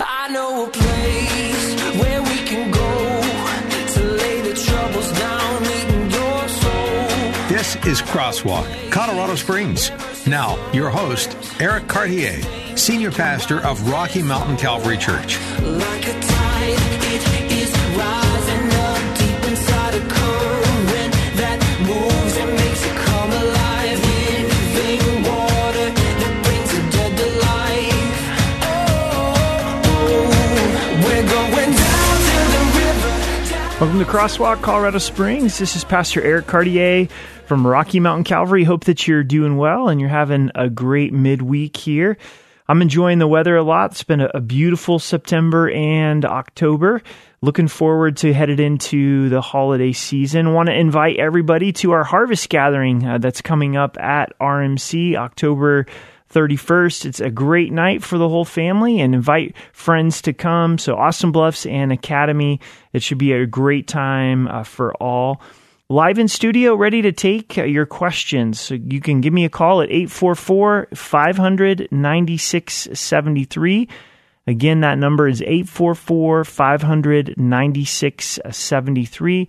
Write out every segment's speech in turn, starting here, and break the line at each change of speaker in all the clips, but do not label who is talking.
I know a place where we can go to lay the troubles down, meeting your soul.
This is Crosswalk, Colorado Springs. Now, your host, Eric Cartier, Senior Pastor of Rocky Mountain Calvary Church.
Like a tide,
Welcome to Crosswalk, Colorado Springs. This is Pastor Eric Cartier from Rocky Mountain Calvary. Hope that you're doing well and you're having a great midweek here. I'm enjoying the weather a lot. It's been a, beautiful September and October. Looking forward to headed into the holiday season. Want to invite everybody to our harvest gathering uh, that's coming up at RMC October 31st. It's a great night for the whole family and invite friends to come. So, Austin Bluffs and Academy. It should be a great time uh, for all. Live in studio, ready to take uh, your questions. So you can give me a call at 844 500 9673. Again, that number is 844 500 9673.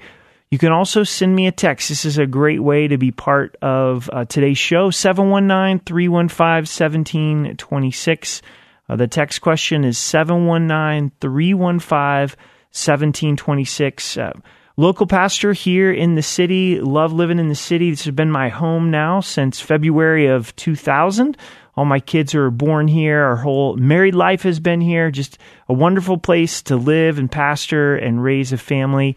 You can also send me a text. This is a great way to be part of uh, today's show 719 315 1726. Uh, the text question is 719 315 1726. Uh, local pastor here in the city. Love living in the city. This has been my home now since February of 2000. All my kids are born here. Our whole married life has been here. Just a wonderful place to live and pastor and raise a family.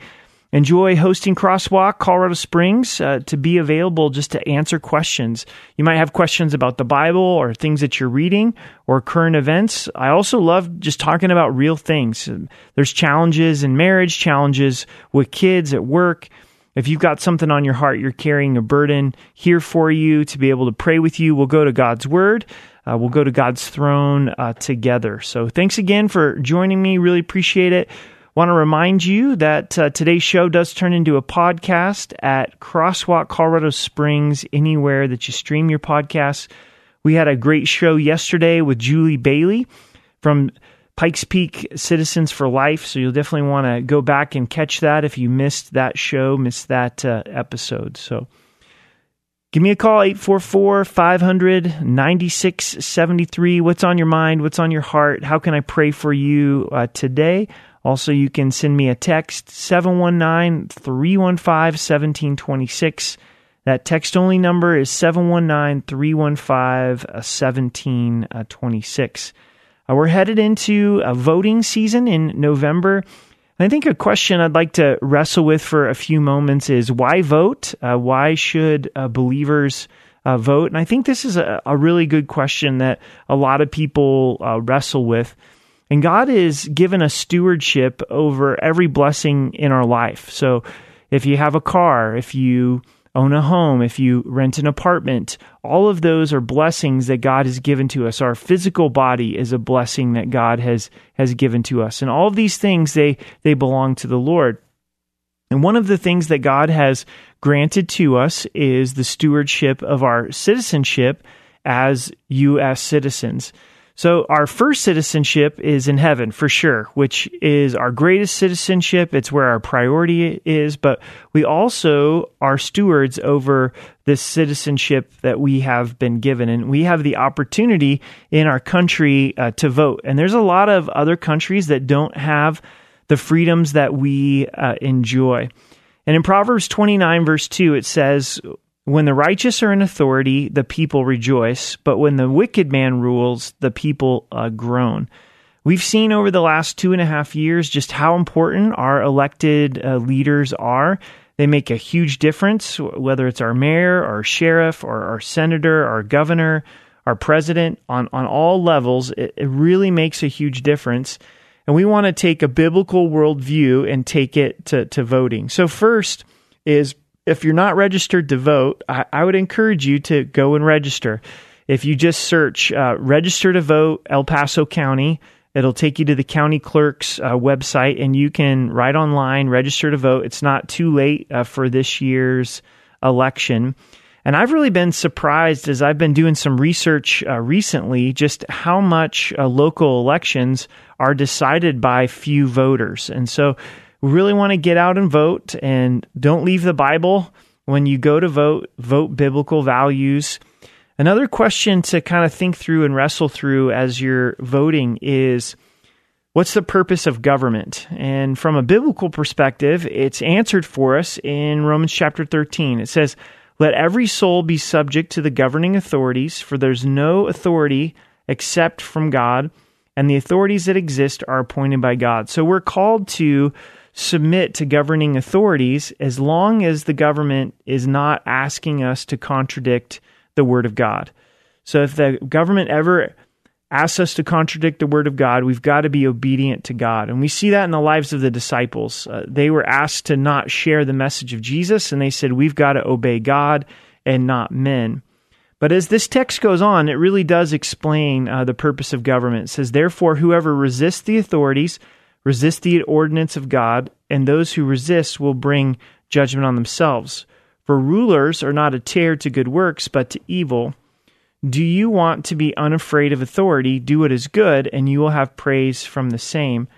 Enjoy hosting Crosswalk Colorado Springs uh, to be available just to answer questions. You might have questions about the Bible or things that you're reading or current events. I also love just talking about real things. There's challenges in marriage, challenges with kids at work. If you've got something on your heart, you're carrying a burden here for you to be able to pray with you. We'll go to God's Word. Uh, we'll go to God's throne uh, together. So thanks again for joining me. Really appreciate it. Want to remind you that uh, today's show does turn into a podcast at Crosswalk Colorado Springs, anywhere that you stream your podcasts. We had a great show yesterday with Julie Bailey from Pikes Peak Citizens for Life. So you'll definitely want to go back and catch that if you missed that show, missed that uh, episode. So give me a call, 844 500 9673. What's on your mind? What's on your heart? How can I pray for you uh, today? Also, you can send me a text, 719 315 1726. That text only number is 719 315 1726. Uh, we're headed into a voting season in November. I think a question I'd like to wrestle with for a few moments is why vote? Uh, why should uh, believers uh, vote? And I think this is a, a, really good question that a lot of people uh, wrestle with. And God is given a stewardship over every blessing in our life. So if you have a car, if you own a home, if you rent an apartment, all of those are blessings that God has given to us. Our physical body is a blessing that God has has given to us. And all of these things they they belong to the Lord. And one of the things that God has granted to us is the stewardship of our citizenship as US citizens. So our first citizenship is in heaven for sure, which is our greatest citizenship. It's where our priority is, but we also are stewards over this citizenship that we have been given. And we have the opportunity in our country uh, to vote. And there's a lot of other countries that don't have the freedoms that we uh, enjoy. And in Proverbs 29, verse 2, it says, when the righteous are in authority, the people rejoice, but when the wicked man rules, the people uh, groan. We've seen over the last two and a half years just how important our elected uh, leaders are. They make a huge difference, whether it's our mayor, our sheriff, or our senator, our governor, our president, on, on all levels. It, it really makes a huge difference. And we want to take a biblical worldview and take it to, to voting. So, first is if you're not registered to vote, I, I would encourage you to go and register. If you just search uh, register to vote El Paso County, it'll take you to the county clerk's uh, website and you can write online, register to vote. It's not too late uh, for this year's election. And I've really been surprised as I've been doing some research uh, recently just how much uh, local elections are decided by few voters. And so we really want to get out and vote and don't leave the Bible when you go to vote, vote biblical values. Another question to kind of think through and wrestle through as you're voting is what's the purpose of government? And from a biblical perspective, it's answered for us in Romans chapter 13. It says, Let every soul be subject to the governing authorities, for there's no authority except from God, and the authorities that exist are appointed by God. So we're called to submit to governing authorities as long as the government is not asking us to contradict the Word of God. So if the government ever asks us to contradict the Word of God, we've got to be obedient to God. And we see that in the lives of the disciples. Uh, they were asked to not share the message of Jesus, and they said, We've got to obey God and not men. But as this text goes on, it really does explain uh, the purpose of government. It says, Therefore, whoever resists the authorities, resists the ordinance of God, and those who resist will bring judgment on themselves. For rulers are not a terror to good works, but to evil. Do you want to be unafraid of authority? Do what is good, and you will have praise from the same.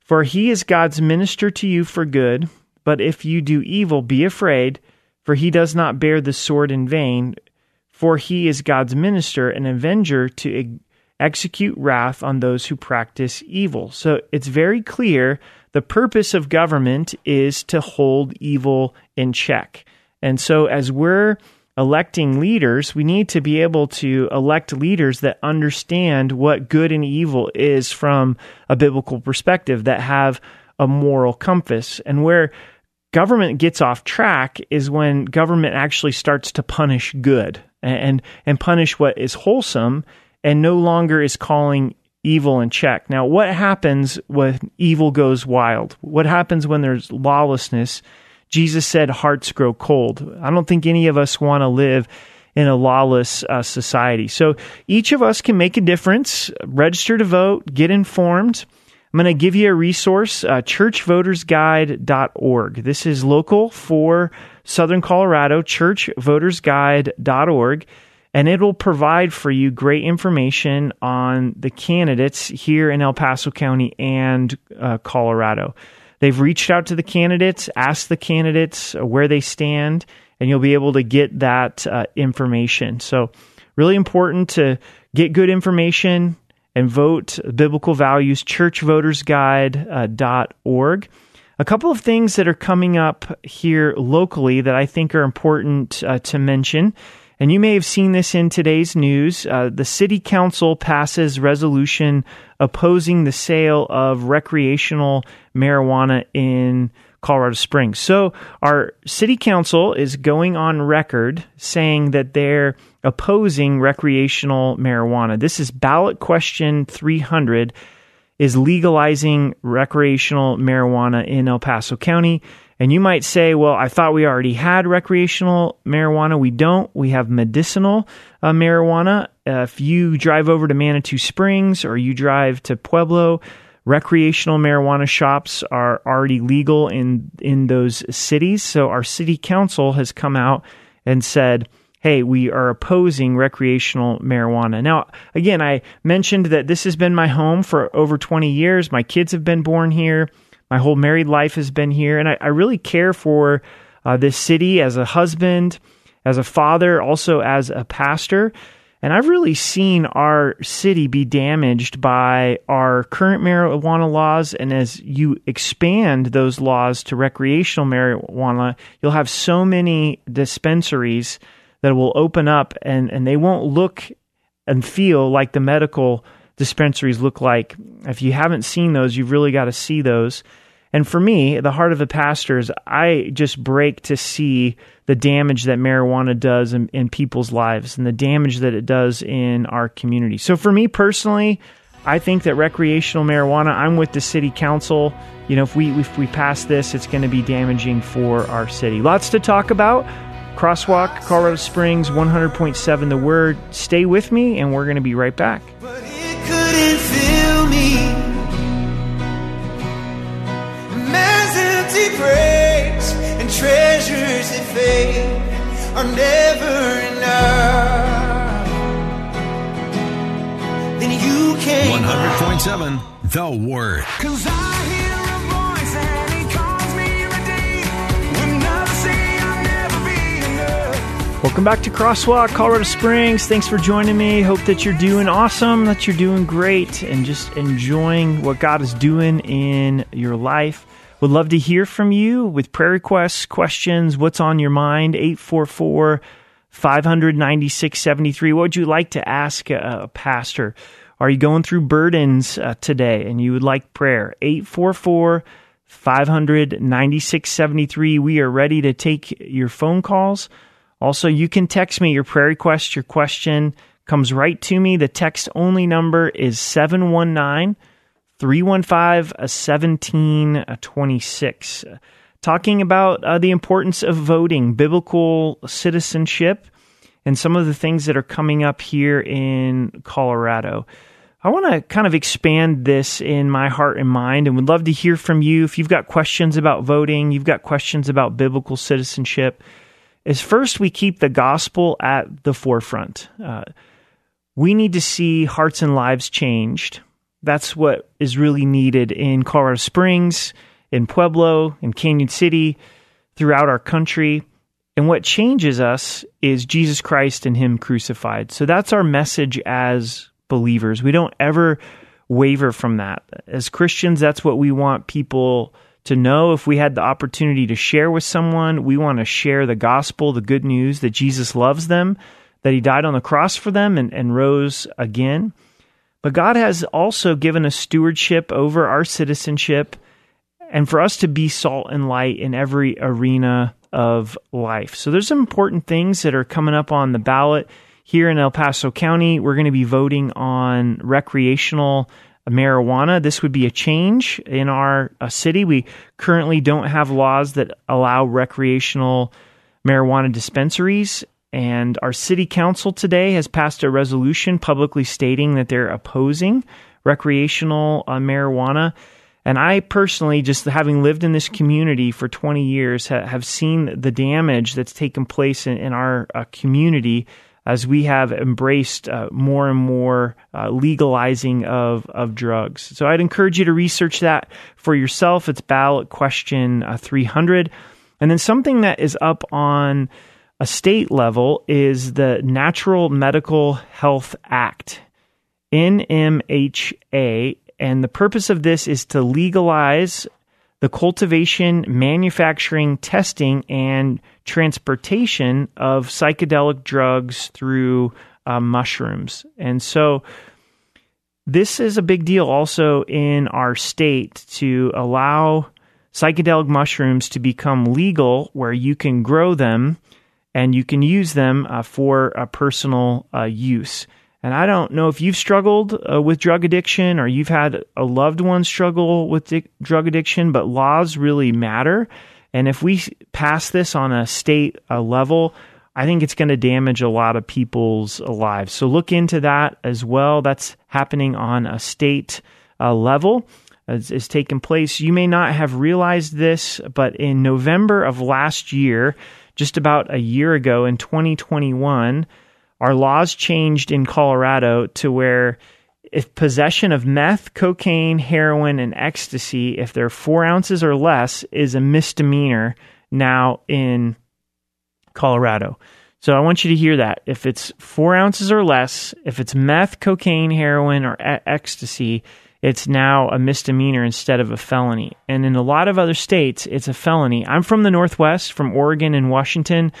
For he is God's minister to you for good. But if you do evil, be afraid, for he does not bear the sword in vain. For he is God's minister, an avenger to execute wrath on those who practice evil. So it's very clear the purpose of government is to hold evil in check. And so, as we're electing leaders, we need to be able to elect leaders that understand what good and evil is from a biblical perspective, that have a moral compass. And where government gets off track is when government actually starts to punish good and and punish what is wholesome and no longer is calling evil in check. Now, what happens when evil goes wild? What happens when there's lawlessness? Jesus said hearts grow cold. I don't think any of us want to live in a lawless uh, society. So each of us can make a difference. Register to vote, get informed. I'm going to give you a resource, uh, churchvotersguide.org. This is local for Southern Colorado, churchvotersguide.org, and it will provide for you great information on the candidates here in El Paso County and uh, Colorado. They've reached out to the candidates, asked the candidates uh, where they stand, and you'll be able to get that uh, information. So, really important to get good information and vote biblical values churchvotersguide.org. Uh, a couple of things that are coming up here locally that I think are important uh, to mention. And you may have seen this in today's news. Uh, the city council passes resolution opposing the sale of recreational marijuana in Colorado Springs. So our city council is going on record saying that they're opposing recreational marijuana. This is ballot question 300 is legalizing recreational marijuana in El Paso County. And you might say, well, I thought we already had recreational marijuana. We don't. We have medicinal uh, marijuana. Uh, if you drive over to Manitou Springs or you drive to Pueblo, recreational marijuana shops are already legal in in those cities. So our city council has come out and said, "Hey, we are opposing recreational marijuana." Now, again, I mentioned that this has been my home for over 20 years. My kids have been born here. My whole married life has been here, and I, I really care for uh, this city as a husband, as a father, also as a pastor. And I've really seen our city be damaged by our current marijuana laws. And as you expand those laws to recreational marijuana, you'll have so many dispensaries that will open up and, and they won't look and feel like the medical dispensaries look like. If you haven't seen those, you've really got to see those. And for me, the heart of a pastor is I just break to see the damage that marijuana does in, in people's lives and the damage that it does in our community. So for me personally, I think that recreational marijuana, I'm with the city council. You know, if we if we pass this, it's going to be damaging for our city. Lots to talk about. Crosswalk, Colorado Springs, 100.7 The Word. Stay with me, and we're going to be right back.
Praise and treasures that fade are never enough. Then you came.
100.7 The Word.
Cause I hear a voice and he calls me redeemed. When others say I'll never be enough.
Welcome back to Crosswalk, Colorado Springs. Thanks for joining me. Hope that you're doing awesome, that you're doing great, and just enjoying what God is doing in your life. Would love to hear from you with prayer requests, questions, what's on your mind. 844 596 73. What would you like to ask a, pastor? Are you going through burdens uh, today and you would like prayer? 844 500 9673. We are ready to take your phone calls. Also, you can text me your prayer request, your question comes right to me. The text only number is 719 315 17 26. Talking about uh, the importance of voting, biblical citizenship, and some of the things that are coming up here in Colorado. I want to kind of expand this in my heart and mind and would love to hear from you. If you've got questions about voting, you've got questions about biblical citizenship, is first we keep the gospel at the forefront. Uh, we need to see hearts and lives changed. That's what is really needed in Colorado Springs, in Pueblo, in Cañon City, throughout our country. And what changes us is Jesus Christ and Him crucified. So that's our message as believers. We don't ever waver from that. As Christians, that's what we want people to know. If we had the opportunity to share with someone, we want to share the gospel, the good news that Jesus loves them, that He died on the cross for them and, and rose again. But God has also given us stewardship over our citizenship and for us to be salt and light in every arena of life. So there's some important things that are coming up on the ballot here in El Paso County. We're going to be voting on recreational marijuana. This would be a change in our uh, city. We currently don't have laws that allow recreational marijuana dispensaries. And our city council today has passed a resolution publicly stating that they're opposing recreational uh, marijuana. And I personally, just having lived in this community for 20 years, ha- have seen the damage that's taken place in, in our uh, community as we have embraced uh, more and more uh, legalizing of, of drugs. So I'd encourage you to research that for yourself. It's ballot question uh, 300. And then something that is up on a state level is the Natural Medical Health Act, NMHA. And the purpose of this is to legalize the cultivation, manufacturing, testing, and transportation of psychedelic drugs through uh, mushrooms. And so this is a big deal also in our state to allow psychedelic mushrooms to become legal where you can grow them and you can use them uh, for uh, personal uh, use. And I don't know if you've struggled uh, with drug addiction or you've had a loved one struggle with di- drug addiction, but laws really matter. And if we pass this on a state uh, level, I think it's going to damage a lot of people's lives. So look into that as well. That's happening on a state uh, level. Is taking place. You may not have realized this, but in November of last year, just about a year ago in 2021, our laws changed in Colorado to where if possession of meth, cocaine, heroin, and ecstasy, if they're four ounces or less, is a misdemeanor now in Colorado. So I want you to hear that. If it's four ounces or less, if it's meth, cocaine, heroin, or e- ecstasy, it's now a misdemeanor instead of a felony. And in a lot of other states, it's a felony. I'm from the Northwest, from Oregon and Washington.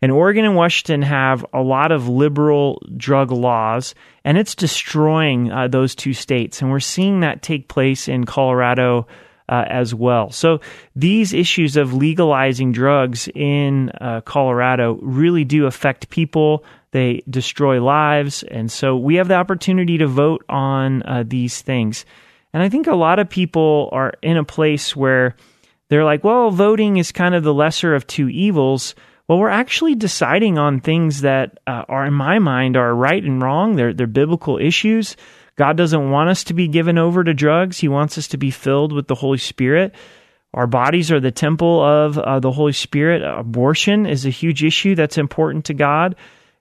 And Oregon and Washington have a lot of liberal drug laws, and it's destroying uh, those two states. And we're seeing that take place in Colorado uh, as well. So these issues of legalizing drugs in uh, Colorado really do affect people. They destroy lives, and so we have the opportunity to vote on uh, these things. And I think a lot of people are in a place where they're like, well, voting is kind of the lesser of two evils. Well, we're actually deciding on things that uh, are, in my mind, are right and wrong. They're, they're biblical issues. God doesn't want us to be given over to drugs. He wants us to be filled with the Holy Spirit. Our bodies are the temple of uh, the Holy Spirit. Abortion is a huge issue that's important to God.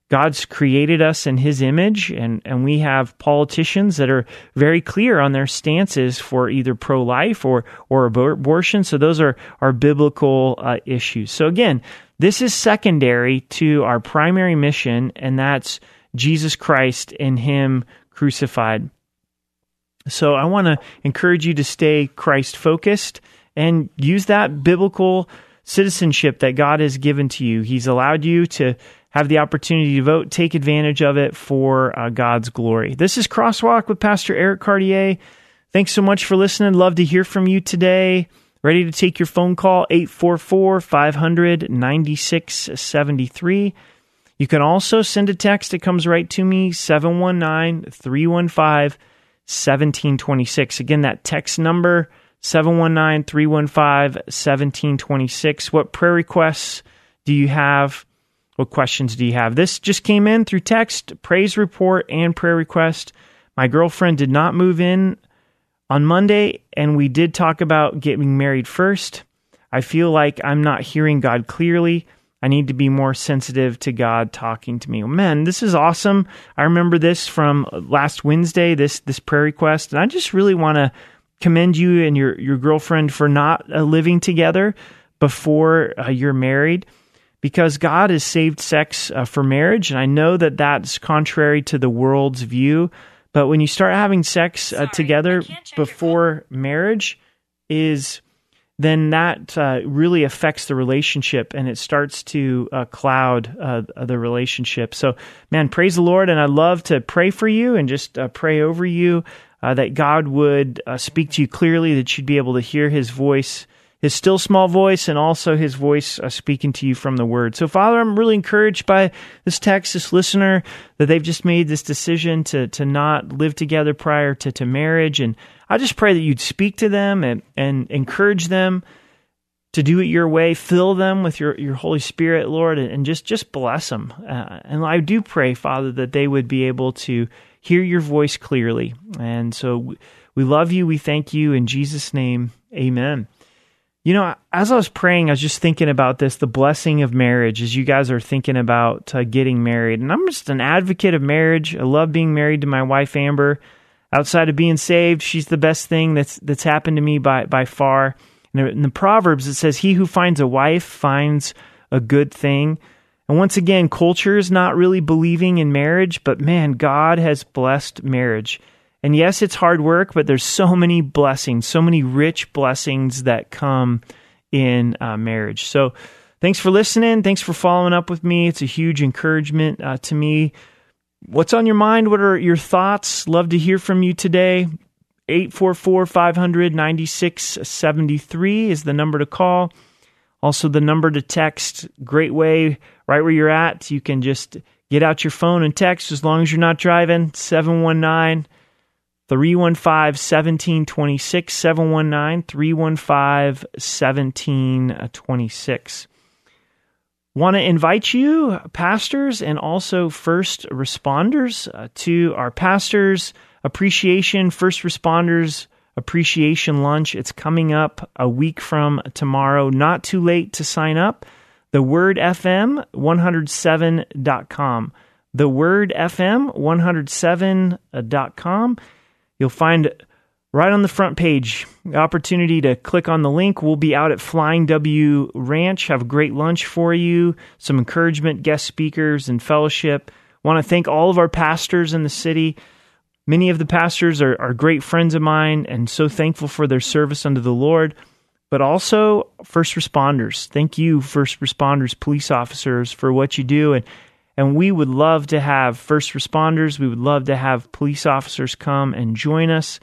God's created us in His image, and, and we have politicians that are very clear on their stances for either pro life or, or abortion. So, those are, are biblical uh, issues. So, again, this is secondary to our primary mission, and that's Jesus Christ and Him crucified. So, I want to encourage you to stay Christ focused and use that biblical citizenship that God has given to you. He's allowed you to have the opportunity to vote, take advantage of it for uh, God's glory. This is Crosswalk with Pastor Eric Cartier. Thanks so much for listening. Love to hear from you today. Ready to take your phone call, 844 500 9673. You can also send a text. It comes right to me, 719 315 1726. Again, that text number, 719 315 1726. What prayer requests do you have? What questions do you have? This just came in through text, praise report, and prayer request. My girlfriend did not move in on Monday, and we did talk about getting married first. I feel like I'm not hearing God clearly. I need to be more sensitive to God talking to me. Man, this is awesome. I remember this from last Wednesday, this this prayer request, and I just really want to commend you and your your girlfriend for not uh, living together before uh, you're married because God has saved sex uh, for marriage. And I know that that's contrary to the world's view. But when you start having sex uh, together before marriage, is then that uh, really affects the relationship and it starts to uh, cloud uh, the relationship. So, man, praise the Lord. And I love to pray for you and just uh, pray over you uh, that God would uh, speak to you clearly, that you'd be able to hear his voice his still small voice and also his voice speaking to you from the word. So, Father, I'm really encouraged by this text, this listener, that they've just made this decision to, to not live together prior to, to marriage. And I just pray that you'd speak to them and, and encourage them to do it your way. Fill them with your, your Holy Spirit, Lord, and, and just, just bless them. Uh, and I do pray, Father, that they would be able to hear your voice clearly. And so we love you. We thank you. In Jesus' name, amen. You know, as I was praying, I was just thinking about this the blessing of marriage as you guys are thinking about uh, getting married. And I'm just an advocate of marriage. I love being married to my wife, Amber. Outside of being saved, she's the best thing that's that's happened to me by, by far. And in the Proverbs, it says, He who finds a wife finds a good thing. And once again, culture is not really believing in marriage, but man, God has blessed marriage. And yes, it's hard work, but there's so many blessings, so many rich blessings that come in uh, marriage. So, thanks for listening. Thanks for following up with me. It's a huge encouragement uh, to me. What's on your mind? What are your thoughts? Love to hear from you today. 844 500 9673 is the number to call. Also, the number to text. Great way, right where you're at. You can just get out your phone and text as long as you're not driving. 719 315 1726, 719 315 1726. Want to invite you, pastors, and also first responders, uh, to our pastors' appreciation, first responders appreciation lunch. It's coming up a week from tomorrow. Not too late to sign up. The Word FM 107.com. The Word FM 107.com. You'll find right on the front page opportunity to click on the link. We'll be out at Flying W Ranch, have a great lunch for you, some encouragement, guest speakers, and fellowship. Want to thank all of our pastors in the city. Many of the pastors are, are great friends of mine and so thankful for their service unto the Lord. But also, first responders. Thank you, first responders, police officers, for what you do. And and we would love to have first responders. We would love to have police officers come and join us.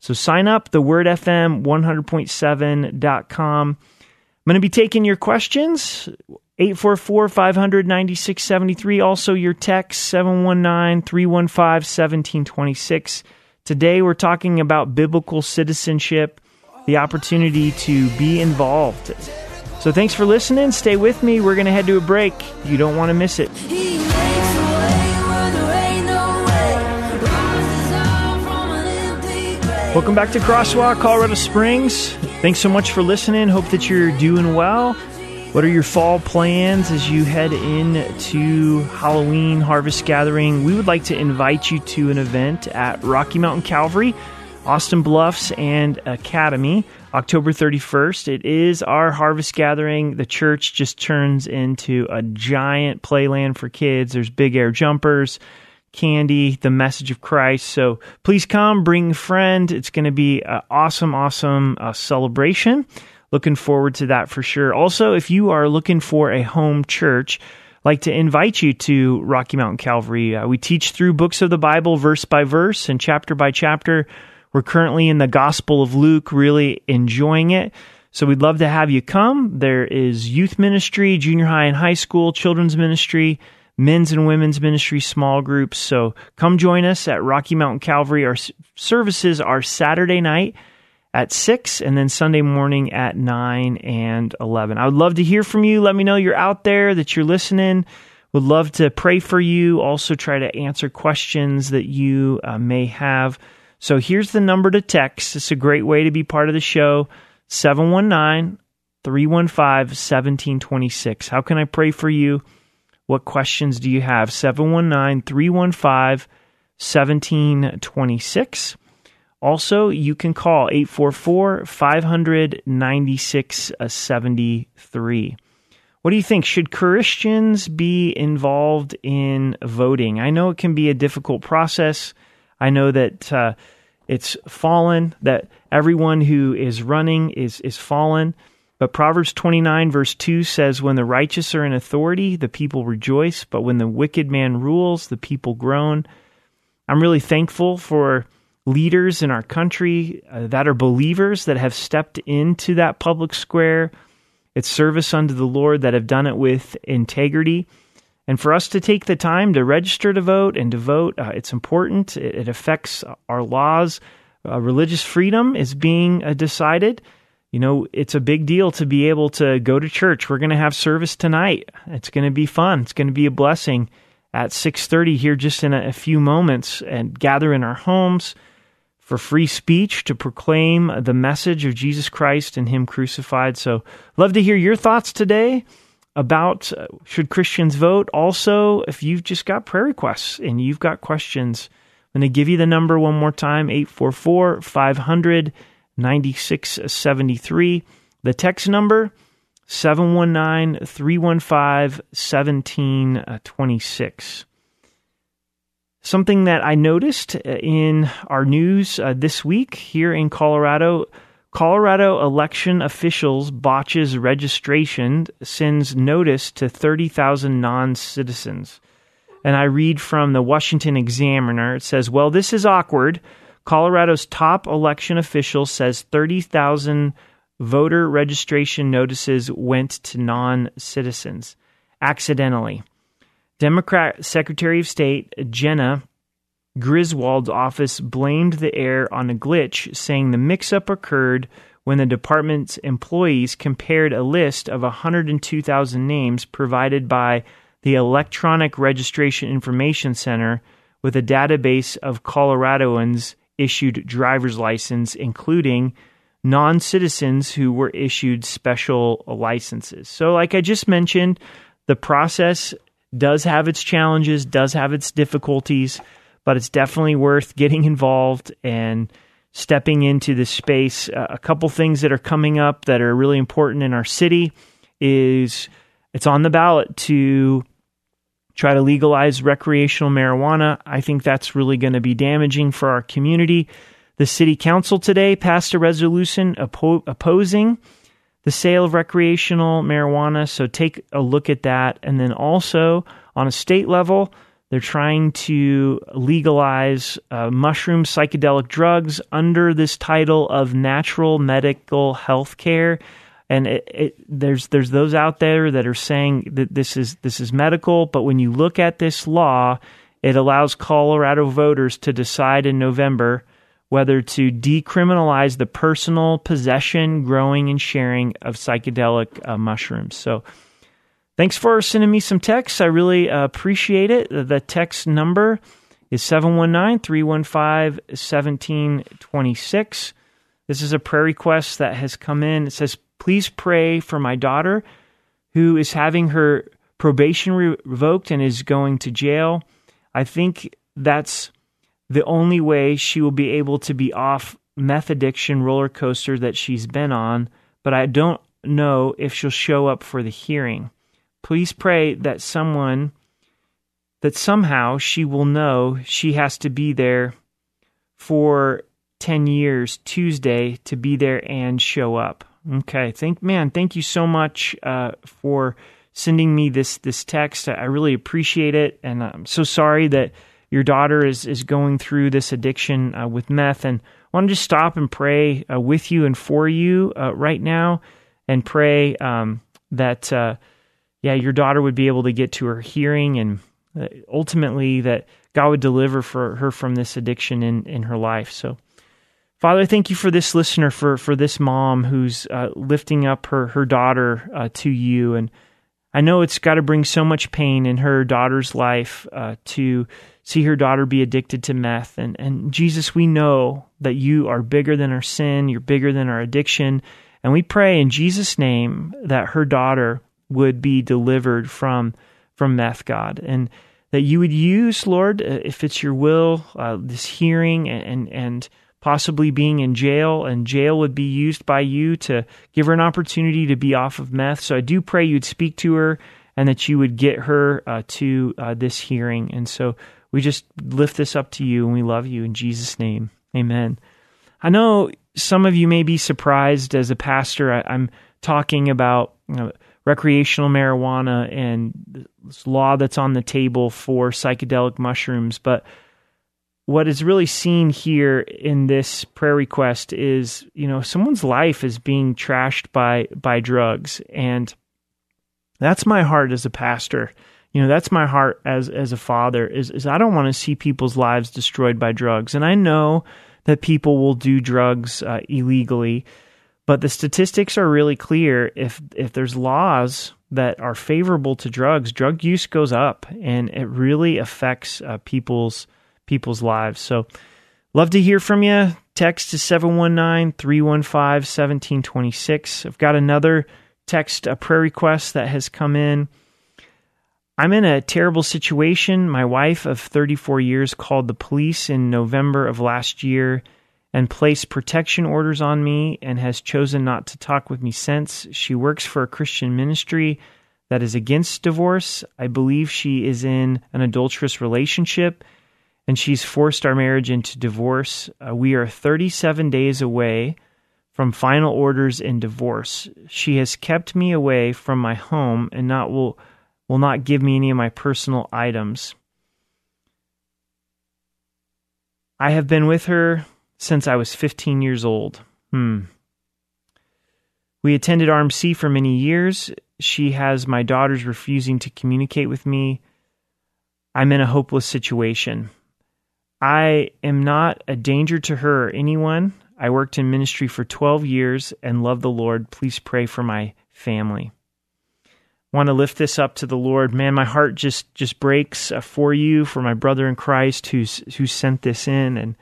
So sign up, the Word FM 100.7.com. I'm going to be taking your questions. 844 500 9673. Also, your text 719 315 1726. Today, we're talking about biblical citizenship, the opportunity to be involved. So, thanks for listening. Stay with me. We're going to head to a break. You don't want to miss it. Welcome back to Crosswalk, Colorado Springs. Thanks so much for listening. Hope that you're doing well. What are your fall plans as you head into Halloween Harvest Gathering? We would like to invite you to an event at Rocky Mountain Calvary, Austin Bluffs, and Academy, October 31st. It is our Harvest Gathering. The church just turns into a giant playland for kids. There's big air jumpers candy, the message of Christ. So please come, bring a friend. It's going to be an awesome, awesome uh, celebration. Looking forward to that for sure. Also, if you are looking for a home church, like to invite you to Rocky Mountain Calvary. Uh, we teach through books of the Bible, verse by verse and chapter by chapter. We're currently in the Gospel of Luke, really enjoying it. So we'd love to have you come. There is youth ministry, junior high and high school, children's ministry, men's and women's ministry small groups. So come join us at Rocky Mountain Calvary. Our services are Saturday night at 6 and then Sunday morning at 9 and 11. I would love to hear from you. Let me know you're out there, that you're listening. Would love to pray for you. Also, try to answer questions that you uh, may have. So, here's the number to text. It's a great way to be part of the show 719 315 1726. How can I pray for you? What questions do you have? 719 315 1726. Also, you can call 844 500 9673. What do you think? Should Christians be involved in voting? I know it can be a difficult process. I know that uh, it's fallen, that everyone who is running is, is fallen. But Proverbs 29, verse 2 says, When the righteous are in authority, the people rejoice, but when the wicked man rules, the people groan. I'm really thankful for leaders in our country uh, that are believers that have stepped into that public square. It's service unto the Lord that have done it with integrity. And for us to take the time to register to vote and to vote, uh, it's important. It, it affects our laws. Uh, religious freedom is being uh, decided. You know, it's a big deal to be able to go to church. We're going to have service tonight. It's going to be fun. It's going to be a blessing at 6:30 here just in a, a few moments and gather in our homes for free speech to proclaim the message of Jesus Christ and him crucified. So, love to hear your thoughts today about uh, should Christians vote. Also, if you've just got prayer requests and you've got questions, I'm going to give you the number one more time 844 500 9673. The text number 719 315 1726. Something that I noticed uh, in our news uh, this week here in Colorado Colorado election officials botches registration, sends notice to 30,000 non citizens. And I read from the Washington Examiner. It says, Well, this is awkward. Colorado's top election official says 30,000 voter registration notices went to non citizens accidentally. Democrat Secretary of State Jena Griswold's office blamed the error on a glitch, saying the mix up occurred when the department's employees compared a list of 102,000 names provided by the Electronic Registration Information Center with a database of Coloradoans issued driver's license, including non citizens who were issued special licenses. So, like I just mentioned, the process does have its challenges, does have its difficulties, but it's definitely worth getting involved and stepping into this space. Uh, a couple things that are coming up that are really important in our city is it's on the ballot to try to legalize recreational marijuana. I think that's really going to be damaging for our community. The city council today passed a resolution oppo- opposing the sale of recreational marijuana. So take a look at that. And then also on a state level, They're trying to legalize uh, mushroom psychedelic drugs under this title of natural medical health care. And it, it, there's there's those out there that are saying that this is this is medical, but when you look at this law, it allows Colorado voters to decide in November whether to decriminalize the personal possession, growing, and sharing of psychedelic uh, mushrooms. So Thanks for sending me some texts. I really uh, appreciate it. The text number is 719 315 1726. This is a prayer request that has come in. It says, Please pray for my daughter who is having her probation revoked and is going to jail. I think that's the only way she will be able to be off meth addiction roller coaster that she's been on, but I don't know if she'll show up for the hearing. Please pray that someone, that somehow she will know she has to be there for 10 years Tuesday to be there and show up. Okay. Thank, man, thank you so much uh, for sending me this, this text. I really appreciate it. And I'm so sorry that your daughter is, is going through this addiction uh, with meth. And I want to just stop and pray uh, with you and for you uh, right now and pray um, that uh, yeah, your daughter would be able to get to her hearing and uh, ultimately that God would deliver for her from this addiction in, in her life. So, Father, thank you for this listener, for, for this mom who's uh, lifting up her, her daughter uh, to you. And I know it's got to bring so much pain in her daughter's life uh, to see her daughter be addicted to meth. And, and Jesus, we know that you are bigger than our sin, you're bigger than our addiction. And we pray in Jesus' name that her daughter would be delivered from from meth, God, and that you would use, Lord, uh, if it's your will, uh, this hearing and, and and possibly being in jail, and jail would be used by you to give her an opportunity to be off of meth. So I do pray you'd speak to her and that you would get her uh, to uh, this hearing. And so we just lift this up to you, and we love you in Jesus' name, Amen. I know some of you may be surprised as a pastor. I, am talking about. You know, recreational marijuana and this law that's on the table for psychedelic mushrooms. But what is really seen here in this prayer request is, you know, someone's life is being trashed by by drugs, and that's my heart as a pastor. You know, that's my heart as as a father. Is is I don't want to see people's lives destroyed by drugs, and I know that people will do drugs uh, illegally but the statistics are really clear. If if there's laws that are favorable to drugs, drug use goes up, and it really affects uh, people's people's lives. So, love to hear from you. Text to 719 315 1726. I've got another text, a prayer request that has come in. I'm in a terrible situation. My wife of 34 years called the police in November of last year and placed protection orders on me and has chosen not to talk with me since. She works for a Christian ministry that is against divorce. I believe she is in an adulterous relationship and she's forced our marriage into divorce. Uh, we are 37 days away from final orders in divorce. She has kept me away from my home and not will will not give me any of my personal items. I have been with her since I was 15 years old. Hmm. We attended RMC for many years. She has my daughters refusing to communicate with me. I'm in a hopeless situation. I am not a danger to her or anyone. I worked in ministry for 12 years and love the Lord. Please pray for my family. Want to lift this up to the Lord. Man, my heart just just breaks uh, for you, for my brother in Christ who's who sent this in and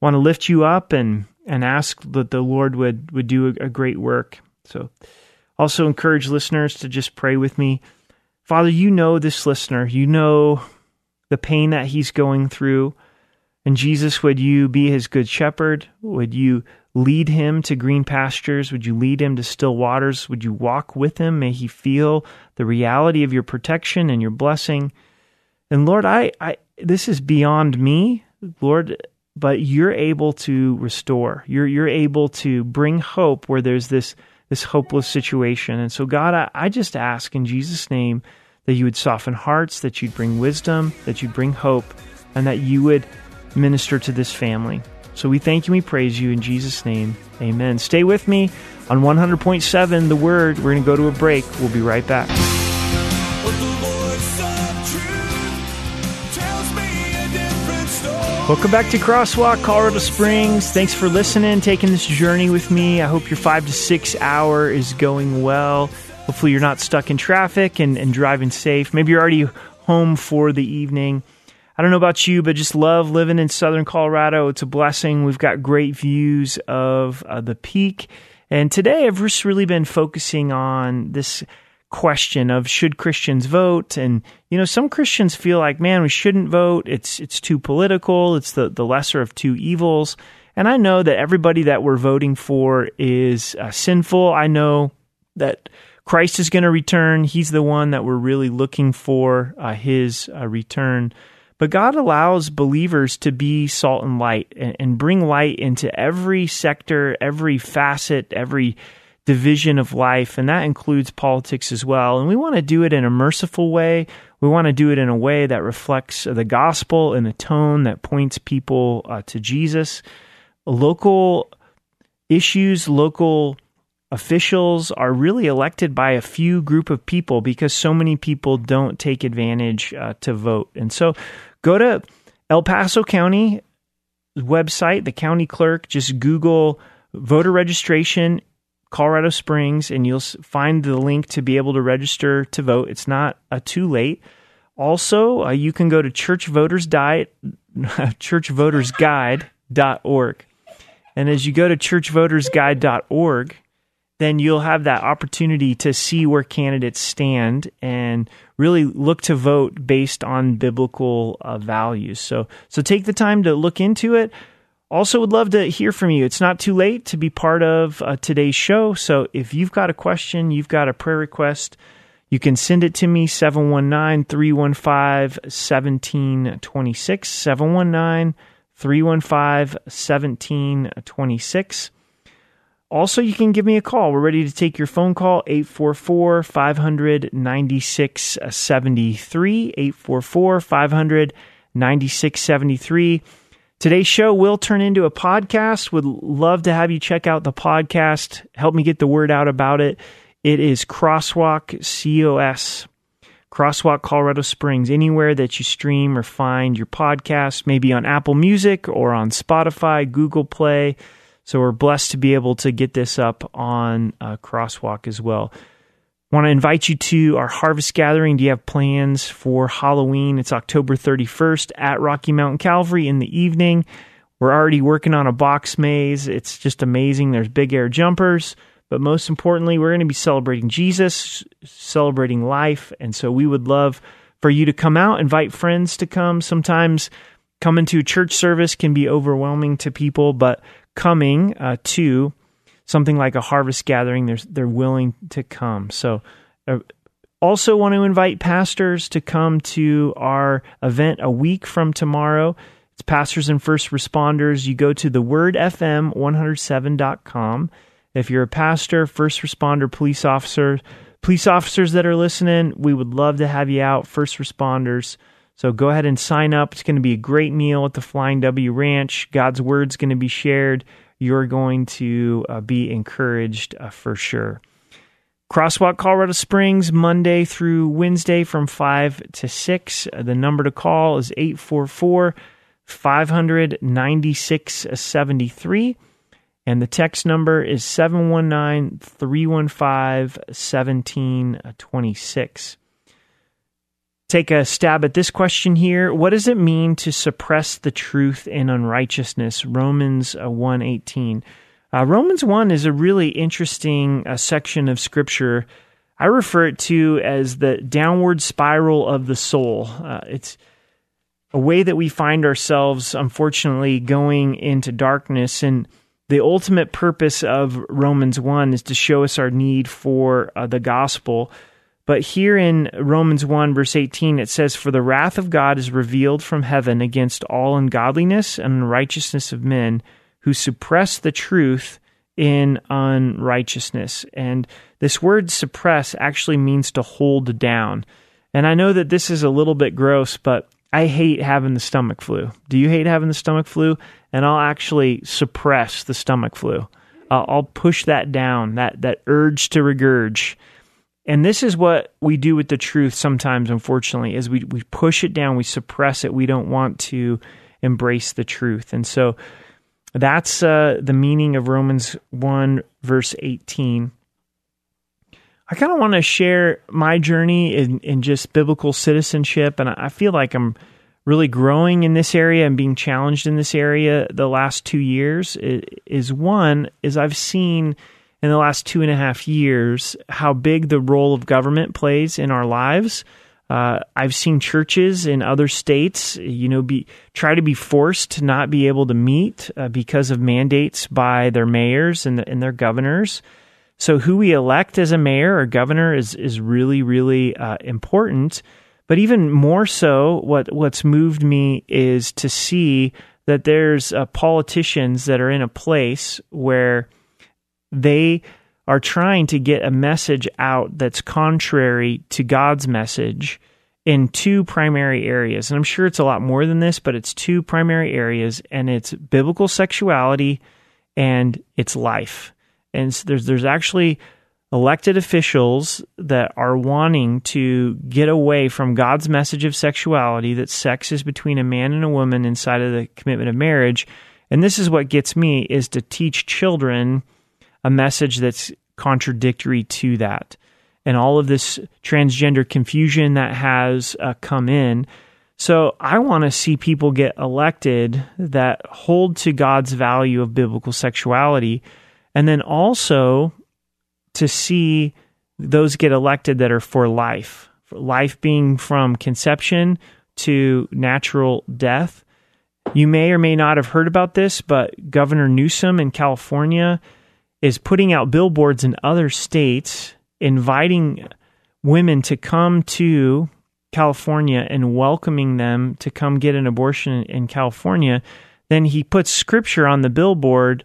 want to lift you up and and ask that the Lord would would do a, a great work. So, also encourage listeners to just pray with me. Father, you know this listener. You know the pain that he's going through. And Jesus, would you be his good shepherd? Would you lead him to green pastures? Would you lead him to still waters? Would you walk with him? May he feel the reality of your protection and your blessing. And Lord, I, I this is beyond me. Lord, but you're able to restore. You're you're able to bring hope where there's this this hopeless situation. And so God, I, I just ask in Jesus' name that you would soften hearts, that you'd bring wisdom, that you'd bring hope, and that you would minister to this family. So we thank you we praise you in Jesus' name. Amen. Stay with me on 100.7 The Word. We're going to go to a break. We'll be right back. Welcome back to Crosswalk, Colorado Springs. Thanks for listening, taking this journey with me. I hope your five to six hour is going well. Hopefully, you're not stuck in traffic and, and driving safe. Maybe you're already home for the evening. I don't know about you, but just love living in southern Colorado. It's a blessing. We've got great views of uh, the peak. And today I've just really been focusing on this question of should Christians vote? And you know, some Christians feel like, man, we shouldn't vote. It's it's too political. It's the the lesser of two evils. And I know that everybody that we're voting for is uh, sinful. I know that Christ is going to return. He's the one that we're really looking for uh, his uh, return. But God allows believers to be salt and light and, and bring light into every sector, every facet, every division of life, and that includes politics as well. And we want to do it in a merciful way. We want to do it in a way that reflects the gospel in a tone that points people uh, to Jesus. Local issues, local officials are really elected by a few group of people because so many people don't take advantage uh, to vote. And so go to El Paso County website, the county clerk, just Google voter registration Colorado Springs, and you'll find the link to be able to register to vote. It's not uh, too late. Also, uh, you can go to Church Voters Diet, churchvotersguide.org. And as you go to churchvotersguide.org, then you'll have that opportunity to see where candidates stand and really look to vote based on biblical uh, values. So, so take the time to look into it. Also, would love to hear from you. It's not too late to be part of uh, today's show. So, if you've got a question, you've got a prayer request, you can send it to me 719 315 1726. 719 315 1726. Also, you can give me a call. We're ready to take your phone call 844 500 9673. 844 500 9673. Today's show will turn into a podcast. Would love to have you check out the podcast. Help me get the word out about it. It is Crosswalk COS, Crosswalk Colorado Springs. Anywhere that you stream or find your podcast, maybe on Apple Music or on Spotify, Google Play. So we're blessed to be able to get this up on uh, Crosswalk as well. Want to invite you to our harvest gathering. Do you have plans for Halloween? It's October 31st at Rocky Mountain Calvary in the evening. We're already working on a box maze. It's just amazing. There's big air jumpers, but most importantly, we're going to be celebrating Jesus, celebrating life. And so we would love for you to come out, invite friends to come. Sometimes coming to a church service can be overwhelming to people, but coming uh, to something like a harvest gathering, they're, they're willing to come. So, uh, also want to invite pastors to come to our event a week from tomorrow. It's pastors and first responders. You go to the wordfm107.com. If you're a pastor, first responder, police officer, police officers that are listening, we would love to have you out, first responders. So go ahead and sign up. It's going to be a great meal at the Flying W Ranch. God's word's going to be shared you're going to uh, be encouraged uh, for sure. Crosswalk Colorado Springs, Monday through Wednesday from 5 to 6. Uh, the number to call is 844 500 9673. And the text number is 719 315 1726 take a stab at this question here. What does it mean to suppress the truth in unrighteousness? Romans uh, 1:18. Uh, Romans 1 is a really interesting uh, section of scripture. I refer it to as the downward spiral of the soul. Uh, it's a way that we find ourselves, unfortunately, going into darkness. And the ultimate purpose of Romans 1 is to show us our need for uh, the gospel but here in Romans 1, verse 18, it says, For the wrath of God is revealed from heaven against all ungodliness and unrighteousness of men who suppress the truth in unrighteousness. And this word suppress actually means to hold down. And I know that this is a little bit gross, but I hate having the stomach flu. Do you hate having the stomach flu? And I'll actually suppress the stomach flu. Uh, I'll push that down, that that urge to regurge. And this is what we do with the truth sometimes, unfortunately, is we, we push it down, we suppress it, we don't want to embrace the truth. And so that's uh, the meaning of Romans 1, verse 18. I kind of want to share my journey in, in just biblical citizenship, and I feel like I'm really growing in this area and being challenged in this area the last two years. Is one is I've seen in the last two and a half years how big the role of government plays in our lives. Uh, I've seen churches in other states, you know, be try to be forced to not be able to meet uh, because of mandates by their mayors and, the, and their governors. So who we elect as a mayor or governor is is really really uh, important. But even more so, what what's moved me is to see that there's uh, politicians that are in a place where they are trying to get a message out that's contrary to God's message in two primary areas. And I'm sure it's a lot more than this, but it's two primary areas, and it's biblical sexuality and it's life and there's there's actually elected officials that are wanting to get away from God's message of sexuality that sex is between a man and a woman inside of the commitment of marriage and this is what gets me is to teach children a message that's contradictory to that and all of this transgender confusion that has uh, come in so I want to see people get elected that hold to God's value of biblical sexuality and then also to see those get elected that are for life, for life being from conception to natural death. You may or may not have heard about this, but Governor Newsom in California is putting out billboards in other states inviting women to come to California and welcoming them to come get an abortion in California. Then he puts scripture on the billboard,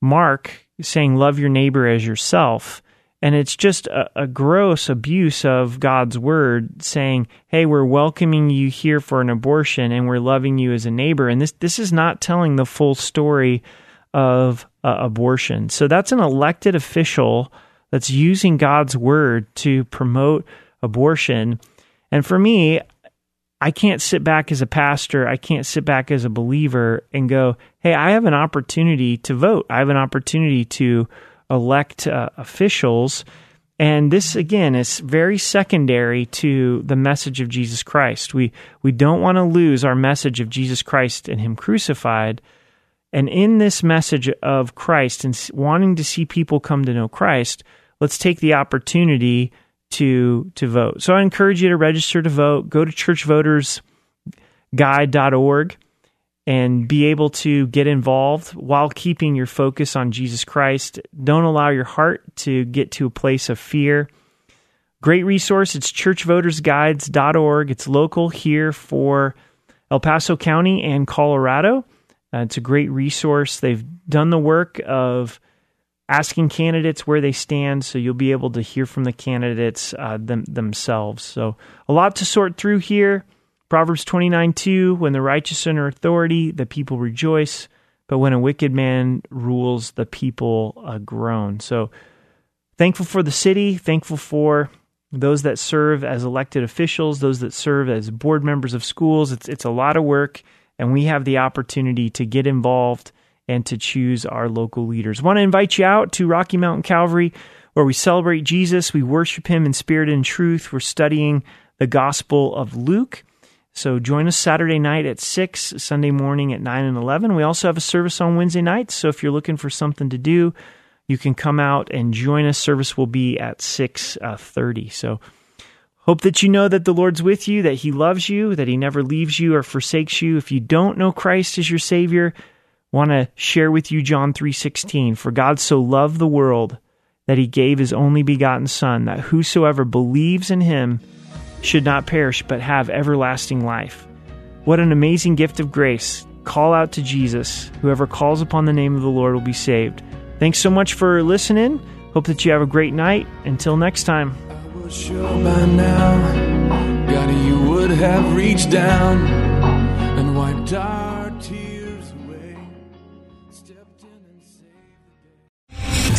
Mark saying love your neighbor as yourself. And it's just a, a, gross abuse of God's word saying, hey, we're welcoming you here for an abortion and we're loving you as a neighbor. And this, this is not telling the full story of uh, abortion. So that's an elected official that's using God's word to promote abortion. And for me, I can't sit back as a pastor, I can't sit back as a believer and go, hey, I have an opportunity to vote. I have an opportunity to elect uh, officials. And this, again, is very secondary to the message of Jesus Christ. We, we don't want to lose our message of Jesus Christ and Him crucified. And in this message of Christ and wanting to see people come to know Christ, let's take the opportunity to to vote. So I encourage you to register to vote. Go to churchvotersguide.org and be able to get involved while keeping your focus on Jesus Christ. Don't allow your heart to get to a place of fear. Great resource. It's churchvotersguides.org. It's local here for El Paso County and Colorado. Uh, it's a great resource. They've done the work of asking candidates where they stand, so you'll be able to hear from the candidates uh, them, themselves. So, a lot to sort through here. Proverbs 29 2 When the righteous are under authority, the people rejoice, but when a wicked man rules, the people uh, groan. So, thankful for the city, thankful for those that serve as elected officials, those that serve as board members of schools. It's, it's a lot of work, and we have the opportunity to get involved and to choose our local leaders. Want to invite you out to Rocky Mountain Calvary where we celebrate Jesus, we worship him in spirit and truth. We're studying the Gospel of Luke. So join us Saturday night at 6, Sunday morning at 9 and 11. We also have a service on Wednesday nights, so if you're looking for something to do, you can come out and join us. Service will be at 6:30. Uh, so hope that you know that the Lord's with you, that he loves you, that he never leaves you or forsakes you. If you don't know Christ as your savior, want to share with you John 3:16 for God so loved the world that he gave his only begotten son that whosoever believes in him should not perish but have everlasting life. What an amazing gift of grace. Call out to Jesus. Whoever calls upon the name of the Lord will be saved. Thanks so much for listening. Hope that you have a great night. Until next time.
That you would have reached down and wiped our tears